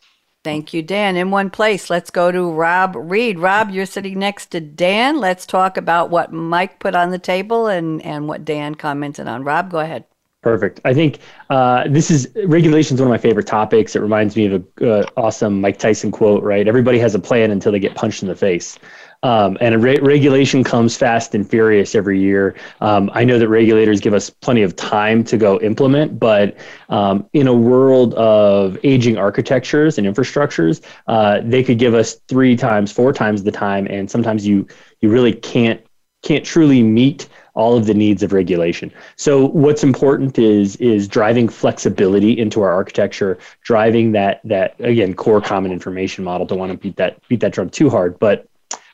Thank you, Dan. In one place, let's go to Rob Ried. Rob, you're sitting next to Dan. Let's talk about what Mike put on the table and, and what Dan commented on. Rob, go ahead. Perfect. I think uh, this is regulation is one of my favorite topics. It reminds me of an uh, awesome Mike Tyson quote, right? Everybody has a plan until they get punched in the face. Um, and re- regulation comes fast and furious every year. Um, I know that regulators give us plenty of time to go implement, but um, in a world of aging architectures and infrastructures, uh, they could give us three times, four times the time, and sometimes you you really can't can't truly meet all of the needs of regulation. So what's important is is driving flexibility into our architecture, driving that that again core common information model. Don't want to beat that beat that drum too hard, but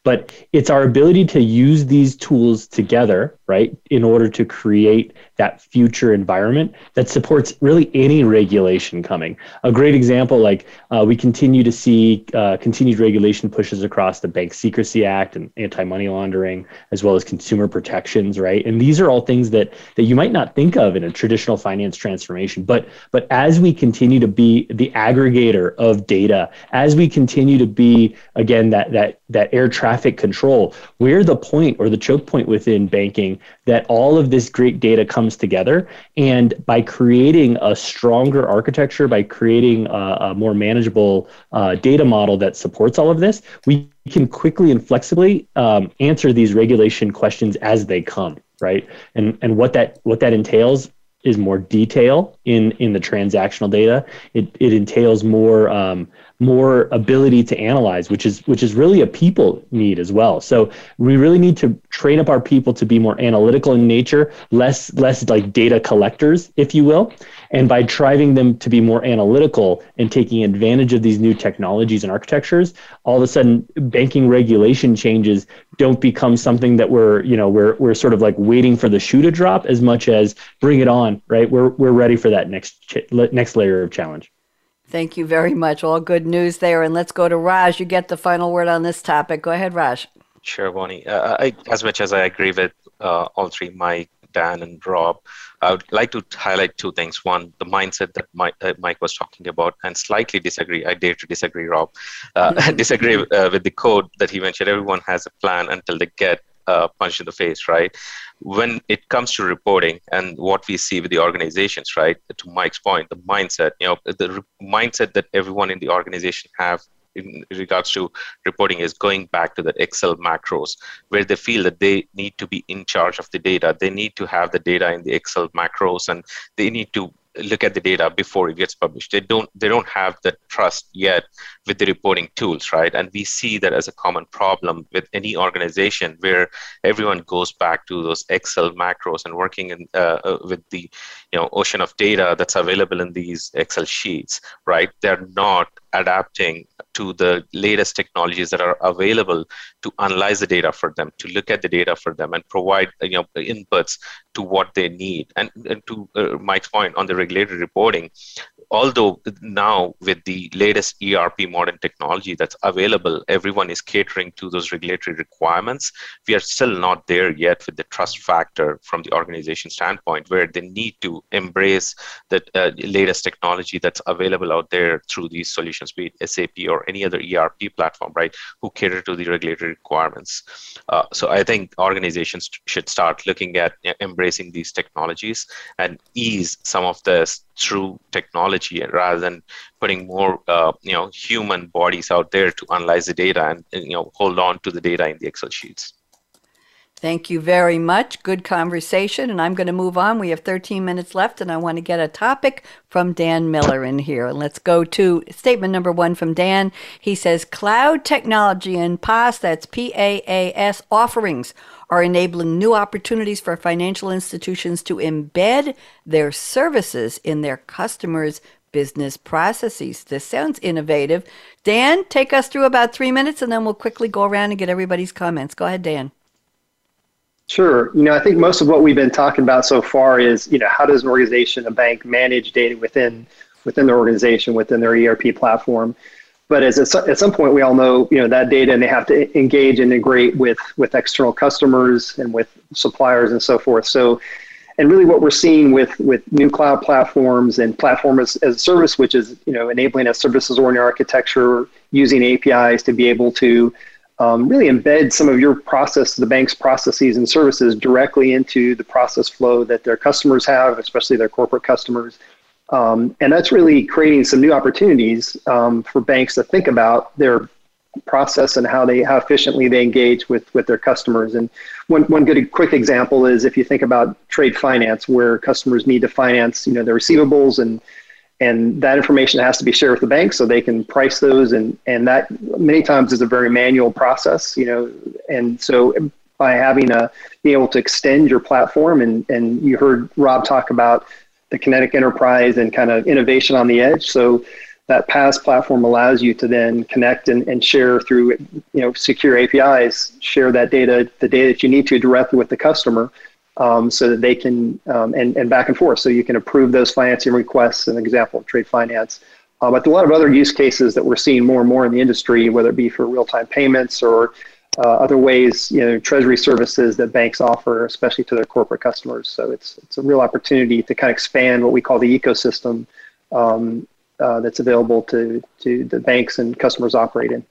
but it's our ability to use these tools together right in order to create that future environment that supports really any regulation coming. A great example like uh, we continue to see uh, continued regulation pushes across the bank secrecy act and anti-money laundering as well as consumer protections right? And these are all things that that you might not think of in a traditional finance transformation. But but as we continue to be the aggregator of data as we continue to be again that that that air traffic control we're the point or the choke point within banking that all of this great data comes together. And by creating a stronger architecture, by creating a, a more manageable uh, data model that supports all of this, we can quickly and flexibly um, answer these regulation questions as they come right and and what that what that entails is more detail in in the transactional data. It it entails more um, more ability to analyze, which is which is really a people need as well. So we really need to train up our people to be more analytical in nature, less less like data collectors, if you will. And by driving them to be more analytical and taking advantage of these new technologies and architectures, all of a sudden banking regulation changes don't become something that we're, you know, we're we're sort of like waiting for the shoe to drop as much as bring it on, right? We're we're ready for that next next layer of challenge. Thank you very much. All good news there. And let's go to Raj. You get the final word on this topic. Go ahead, Raj. Sure, Bonnie. Uh, I, as much as I agree with uh, all three, Mike, Dan, and Rob, I would like to highlight two things. One, the mindset that Mike, uh, Mike was talking about, and slightly disagree. I dare to disagree, Rob. Uh, disagree uh, with the code that he mentioned. Everyone has a plan until they get uh, punched in the face, right? When it comes to reporting and what we see with the organizations, right? To Mike's point, the mindset, you know, the re- mindset that everyone in the organization have in regards to reporting is going back to the Excel macros, where they feel that they need to be in charge of the data. They need to have the data in the Excel macros, and they need to look at the data before it gets published. They don't they don't have the trust yet with the reporting tools, right? And we see that as a common problem with any organization where everyone goes back to those Excel macros and working in, uh, uh, with the you know ocean of data that's available in these Excel sheets, right? They're not adapting to the latest technologies that are available to analyze the data for them, to look at the data for them, and provide you know inputs to what they need. And, and to uh, Mike's point on the regulatory reporting, although now with the latest ERP modern technology that's available, everyone is catering to those regulatory requirements. We are still not there yet with the trust factor from the organization standpoint, where they need to embrace the uh, latest technology that's available out there through these solutions, be it SAP or any other ERP platform, right, who cater to the regulatory requirements. Uh, so I think organizations should start looking at embracing these technologies and ease some of this through technology rather than putting more uh, you know human bodies out there to analyze the data and, and you know hold on to the data in the excel sheets Thank you very much. Good conversation. And I'm going to move on. We have 13 minutes left, and I want to get a topic from Dan Miller in here. And let's go to statement number one from Dan. He says Cloud technology and PaaS, that's P A A S offerings, are enabling new opportunities for financial institutions to embed their services in their customers' business processes. This sounds innovative. Dan, take us through about three minutes and then we'll quickly go around and get everybody's comments. Go ahead, Dan. Sure. You know, I think most of what we've been talking about so far is, you know, how does an organization, a bank, manage data within within their organization, within their ERP platform. But as at some point, we all know, you know, that data, and they have to engage and integrate with with external customers and with suppliers and so forth. So, and really, what we're seeing with with new cloud platforms and platform as, as a service, which is you know enabling a services oriented architecture using APIs to be able to um, really embed some of your process, the bank's processes and services directly into the process flow that their customers have, especially their corporate customers. Um, and that's really creating some new opportunities um, for banks to think about their process and how they how efficiently they engage with with their customers. And one one good quick example is if you think about trade finance, where customers need to finance you know their receivables and and that information has to be shared with the bank so they can price those and and that many times is a very manual process you know and so by having a be able to extend your platform. And and you heard Rob talk about the Kinetic Enterprise and kind of innovation on the edge. So that PaaS platform allows you to then connect and, and share through you know secure APIs, share that data, the data that you need to directly with the customer, um, so that they can um, and and back and forth, so you can approve those financing requests. An example of trade finance. Uh, but a lot of other use cases that we're seeing more and more in the industry, whether it be for real-time payments or uh, other ways, you know, treasury services that banks offer, especially to their corporate customers. So it's it's a real opportunity to kind of expand what we call the ecosystem um, uh, that's available to to the banks and customers operate in.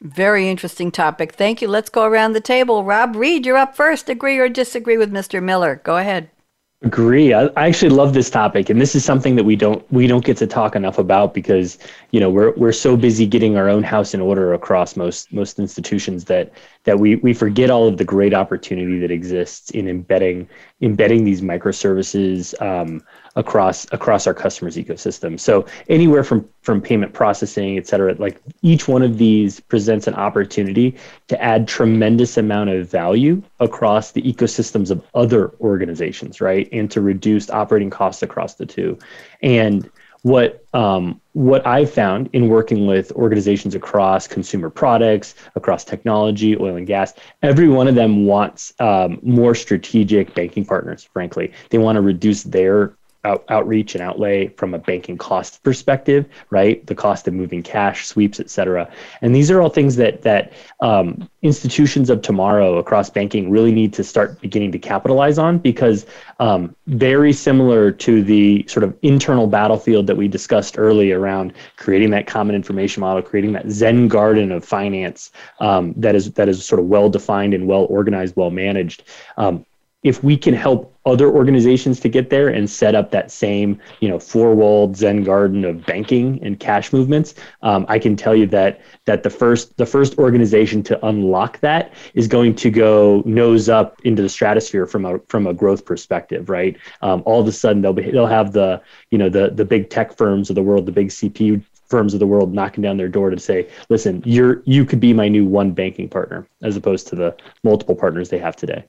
Very interesting topic. Thank you. Let's go around the table. Rob Ried, you're up first. Agree or disagree with Mr. Miller? Go ahead. Agree. I, I actually love this topic, and this is something that we don't we don't get to talk enough about because you know we're we're so busy getting our own house in order across most most institutions that that we we forget all of the great opportunity that exists in embedding embedding these microservices um, across across our customers ecosystem. So anywhere from from payment processing et cetera like each one of these presents an opportunity to add tremendous amount of value across the ecosystems of other organizations right? And to reduce operating costs across the two. And what um, what I've found in working with organizations across consumer products, across technology, oil and gas, every one of them wants um, more strategic banking partners. Frankly, they want to reduce their out, outreach and outlay from a banking cost perspective, right? The cost of moving cash, sweeps, et cetera. And these are all things that that um, institutions of tomorrow across banking really need to start beginning to capitalize on because um, very similar to the sort of internal battlefield that we discussed early around creating that common information model, creating that Zen garden of finance um, that is that is sort of well defined and well organized, well managed. Um, if we can help other organizations to get there and set up that same, you know, four-walled Zen garden of banking and cash movements, um, I can tell you that that the first the first organization to unlock that is going to go nose up into the stratosphere from a from a growth perspective, right? Um, all of a sudden they'll be they'll have the you know the the big tech firms of the world, the big CPU firms of the world knocking down their door to say, listen, you're you could be my new one banking partner, as opposed to the multiple partners they have today.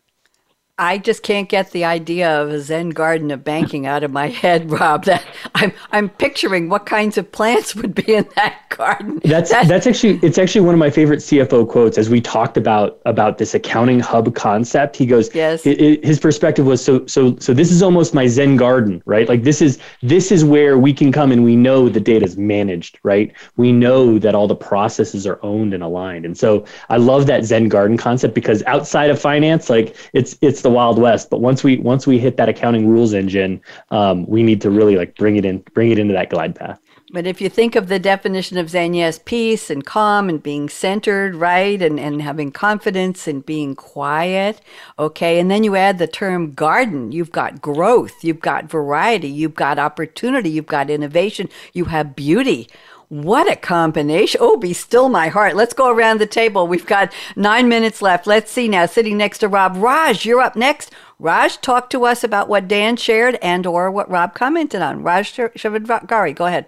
I just can't get the idea of a Zen garden of banking out of my head, Rob. That I'm I'm picturing what kinds of plants would be in that garden. That's that's, that's actually it's actually one of my favorite CFO quotes. As we talked about about this accounting hub concept, he goes, yes. his perspective was so so so. This is almost my Zen garden, right? Like this is this is where we can come and we know the data is managed, right? We know that all the processes are owned and aligned, and so I love that Zen garden concept because outside of finance, like it's it's the the wild west but once we once we hit that accounting rules engine um, we need to really like bring it in bring it into that glide path but if you think of the definition of Zen, yes, peace and calm and being centered, right? And, and having confidence and being quiet. Okay. And then you add the term garden. You've got growth. You've got variety. You've got opportunity. You've got innovation. You have beauty. What a combination. Oh, be still my heart. Let's go around the table. We've got nine minutes left. Let's see now. Sitting next to Rob. Raj, you're up next. Raj, talk to us about what Dan shared and or what Rob commented on. Raj Shivangari, go ahead.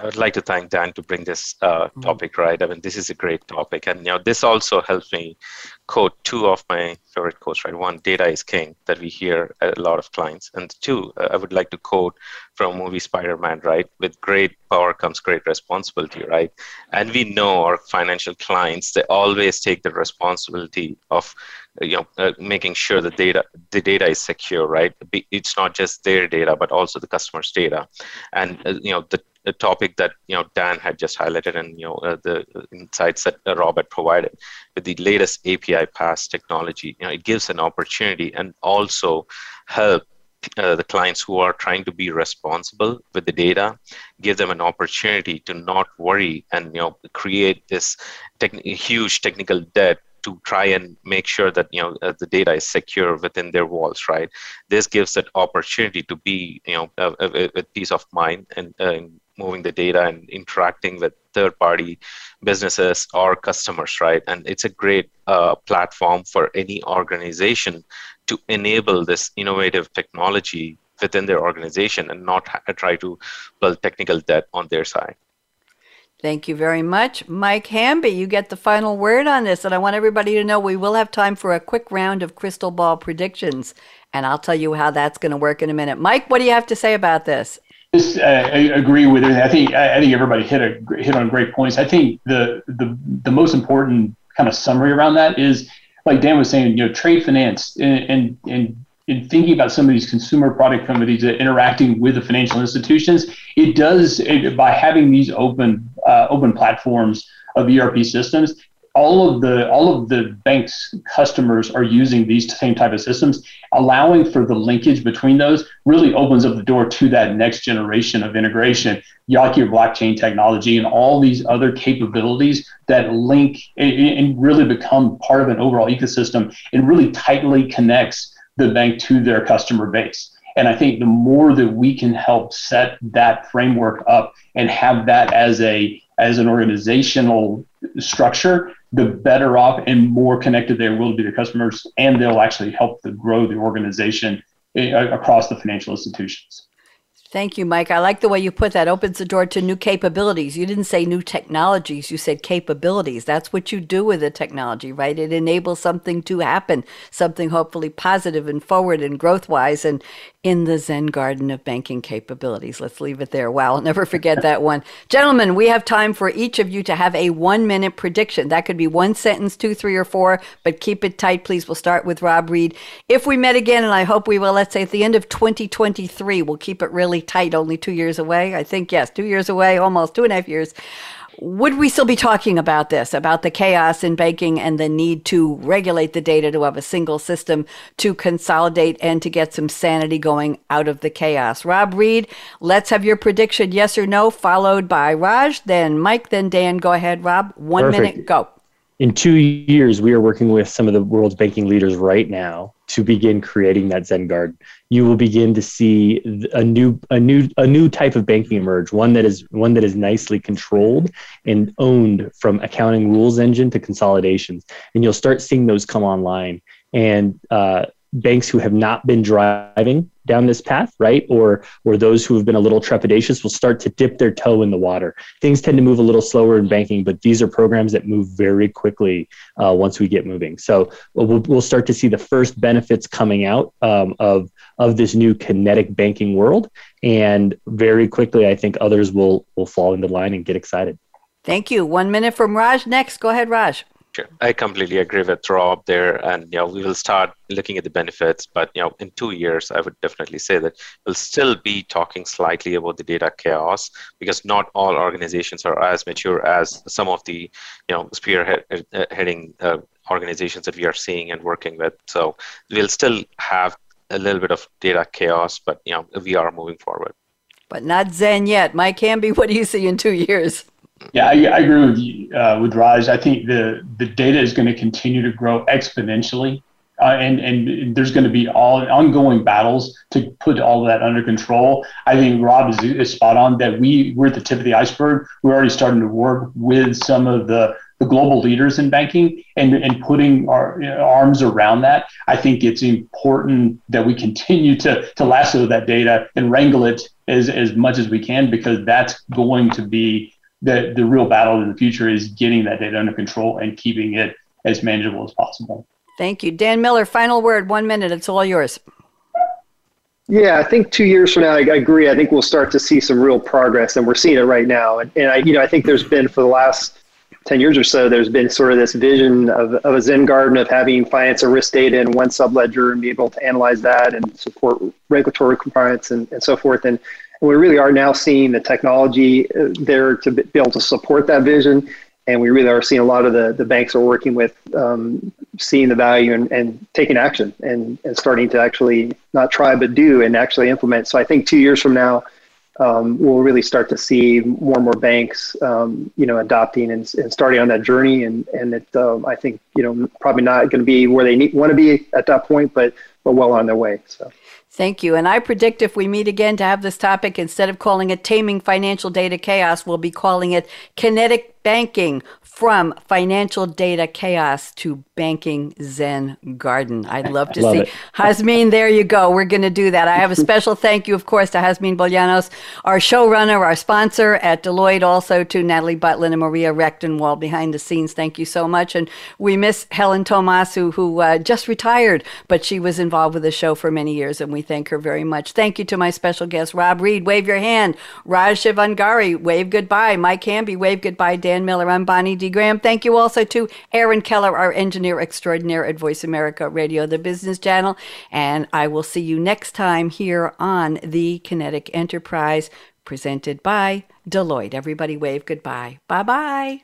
I would like to thank Dan to bring this uh, mm-hmm. topic right. I mean, this is a great topic, and you know, this also helps me quote two of my favorite quotes. Right, one, "Data is king," that we hear a lot of clients, and two, uh, I would like to quote from movie Spider-Man. Right, with great power comes great responsibility. Right, and we know our financial clients they always take the responsibility of you know uh, making sure the data the data is secure right it's not just their data but also the customer's data and uh, you know the the topic that you know Dan had just highlighted and you know uh, the insights that uh, Robert provided with the latest API PaaS technology. You know, it gives an opportunity and also help uh, the clients who are trying to be responsible with the data give them an opportunity to not worry and you know create this huge technical debt to try and make sure that you know uh, the data is secure within their walls right this gives that opportunity to be you know a, a, a peace of mind and uh, moving the data and interacting with third party businesses or customers right and it's a great uh, platform for any organization to enable this innovative technology within their organization and not ha- try to build technical debt on their side Thank you very much. Mike Hamby, you get the final word on this. And I want everybody to know we will have time for a quick round of crystal ball predictions. And I'll tell you how that's going to work in a minute. Mike, what do you have to say about this? Just, uh, I agree with it. I think I think everybody hit a hit on great points. I think the the the most important kind of summary around that is, like Dan was saying, you know, trade finance and and, and in thinking about some of these consumer product companies that interacting with the financial institutions, it does it, by having these open uh, open platforms of ERP systems. All of the all of the bank's customers are using these same type of systems, allowing for the linkage between those really opens up the door to that next generation of integration, your blockchain technology and all these other capabilities that link and, and really become part of an overall ecosystem and really tightly connects the bank to their customer base. And I think the more that we can help set that framework up and have that as a as an organizational structure, the better off and more connected they will be to customers, and they'll actually help to grow the organization eh, across the financial institutions. Thank you, Mike. I like the way you put that. Opens the door to new capabilities. You didn't say new technologies, you said capabilities. That's what you do with the technology, right? It enables something to happen, something hopefully positive and forward and growth wise. And in the Zen garden of banking capabilities. Let's leave it there. Wow, I'll never forget that one. Gentlemen, we have time for each of you to have a one minute prediction. That could be one sentence, two, three, or four, but keep it tight, please. We'll start with Rob Ried. If we met again, and I hope we will, let's say at the end of 2023, we'll keep it really tight, only two years away. I think, yes, two years away, almost two and a half years would we still be talking about this, about the chaos in banking and the need to regulate the data to have a single system to consolidate and to get some sanity going out of the chaos? Rob Ried, let's have your prediction, yes or no, followed by Raj, then Mike, then Dan. Go ahead, Rob. One Perfect. minute, go. In two years, we are working with some of the world's banking leaders right now to begin creating that Zen Guard. You will begin to see a new a new a new type of banking emerge, one that is one that is nicely controlled and owned from accounting rules engine to consolidations, and you'll start seeing those come online. And uh, banks who have not been driving down this path, right? Or or those who have been a little trepidatious will start to dip their toe in the water. Things tend to move a little slower in banking, but these are programs that move very quickly uh, once we get moving. So we'll, we'll start to see the first benefits coming out um, of of this new kinetic banking world, and very quickly, I think others will will fall into line and get excited. Thank you. One minute from Raj. Next, go ahead, Raj. Sure. I completely agree with Rob there, and you know we will start looking at the benefits. But you know, in two years, I would definitely say that we'll still be talking slightly about the data chaos because not all organizations are as mature as some of the you know spearheading uh, organizations that we are seeing and working with. So we'll still have a little bit of data chaos, but you know we are moving forward. But not Zen yet. Mike Hamby, what do you see in two years? Yeah, I, I agree with you, uh, with Raj. I think the the data is going to continue to grow exponentially, uh, and and there's going to be all ongoing battles to put all of that under control. I think Rob is, is spot on that we we're at the tip of the iceberg. We're already starting to work with some of the the global leaders in banking and, and putting our you know, arms around that. I think it's important that we continue to, to lasso that data and wrangle it as, as much as we can because that's going to be the, the real battle in the future is getting that data under control and keeping it as manageable as possible. Thank you. Dan Miller, final word, one minute. It's all yours. Yeah, I think two years from now, I, agree. I think we'll start to see some real progress, and we're seeing it right now. And, and I, you know, I think there's been for the last 10 years or so, there's been sort of this vision of, of a Zen garden of having finance and risk data in one subledger and be able to analyze that and support regulatory compliance and, and so forth. And and we really are now seeing the technology uh, there to be able to support that vision. And we really are seeing a lot of the, the banks are working with um, seeing the value and, and taking action and, and starting to actually not try but do and actually implement. So I think two years from now, um, we'll really start to see more and more banks, um, you know, adopting and, and, starting on that journey. And and it, um, I think, you know, probably not going to be where they need, want to be at that point, but but well on their way. So. Thank you. And I predict if we meet again to have this topic, instead of calling it taming financial data chaos, we'll be calling it kinetic banking from financial data chaos to banking zen garden. I'd love to love see. It. Hasmin, there you go. We're going to do that. I have a special thank you, of course, to Hasmin Bolianos, our showrunner, our sponsor at Deloitte, also to Natalie Butlin and Maria Rechtenwald behind the scenes. Thank you so much. And we miss Helen Tomasu, who uh, just retired, but she was involved with the show for many years, and we thank her very much. Thank you to my special guest, Rob Ried. Wave your hand. Raj Shivangari, wave goodbye. Mike Hamby, wave goodbye. Dan Miller, I'm Bonnie D. Graham. Thank you also to Aaron Keller, our engineer extraordinaire at Voice America Radio, the business channel. And I will see you next time here on the Kinetic Enterprise, presented by Deloitte. Everybody wave goodbye. Bye bye.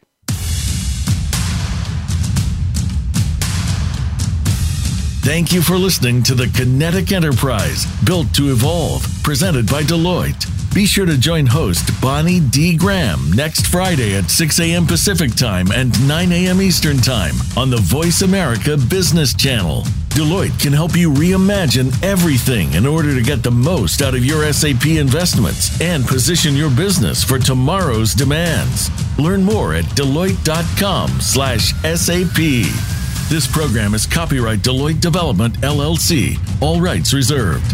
Thank you for listening to the Kinetic Enterprise, built to evolve, presented by Deloitte. Be sure to join host Bonnie D. Graham next Friday at 6 a.m. Pacific Time and 9 a.m. Eastern Time on the Voice America Business Channel. Deloitte can help you reimagine everything in order to get the most out of your SAP investments and position your business for tomorrow's demands. Learn more at deloitte.com/sap. This program is copyright Deloitte Development LLC. All rights reserved.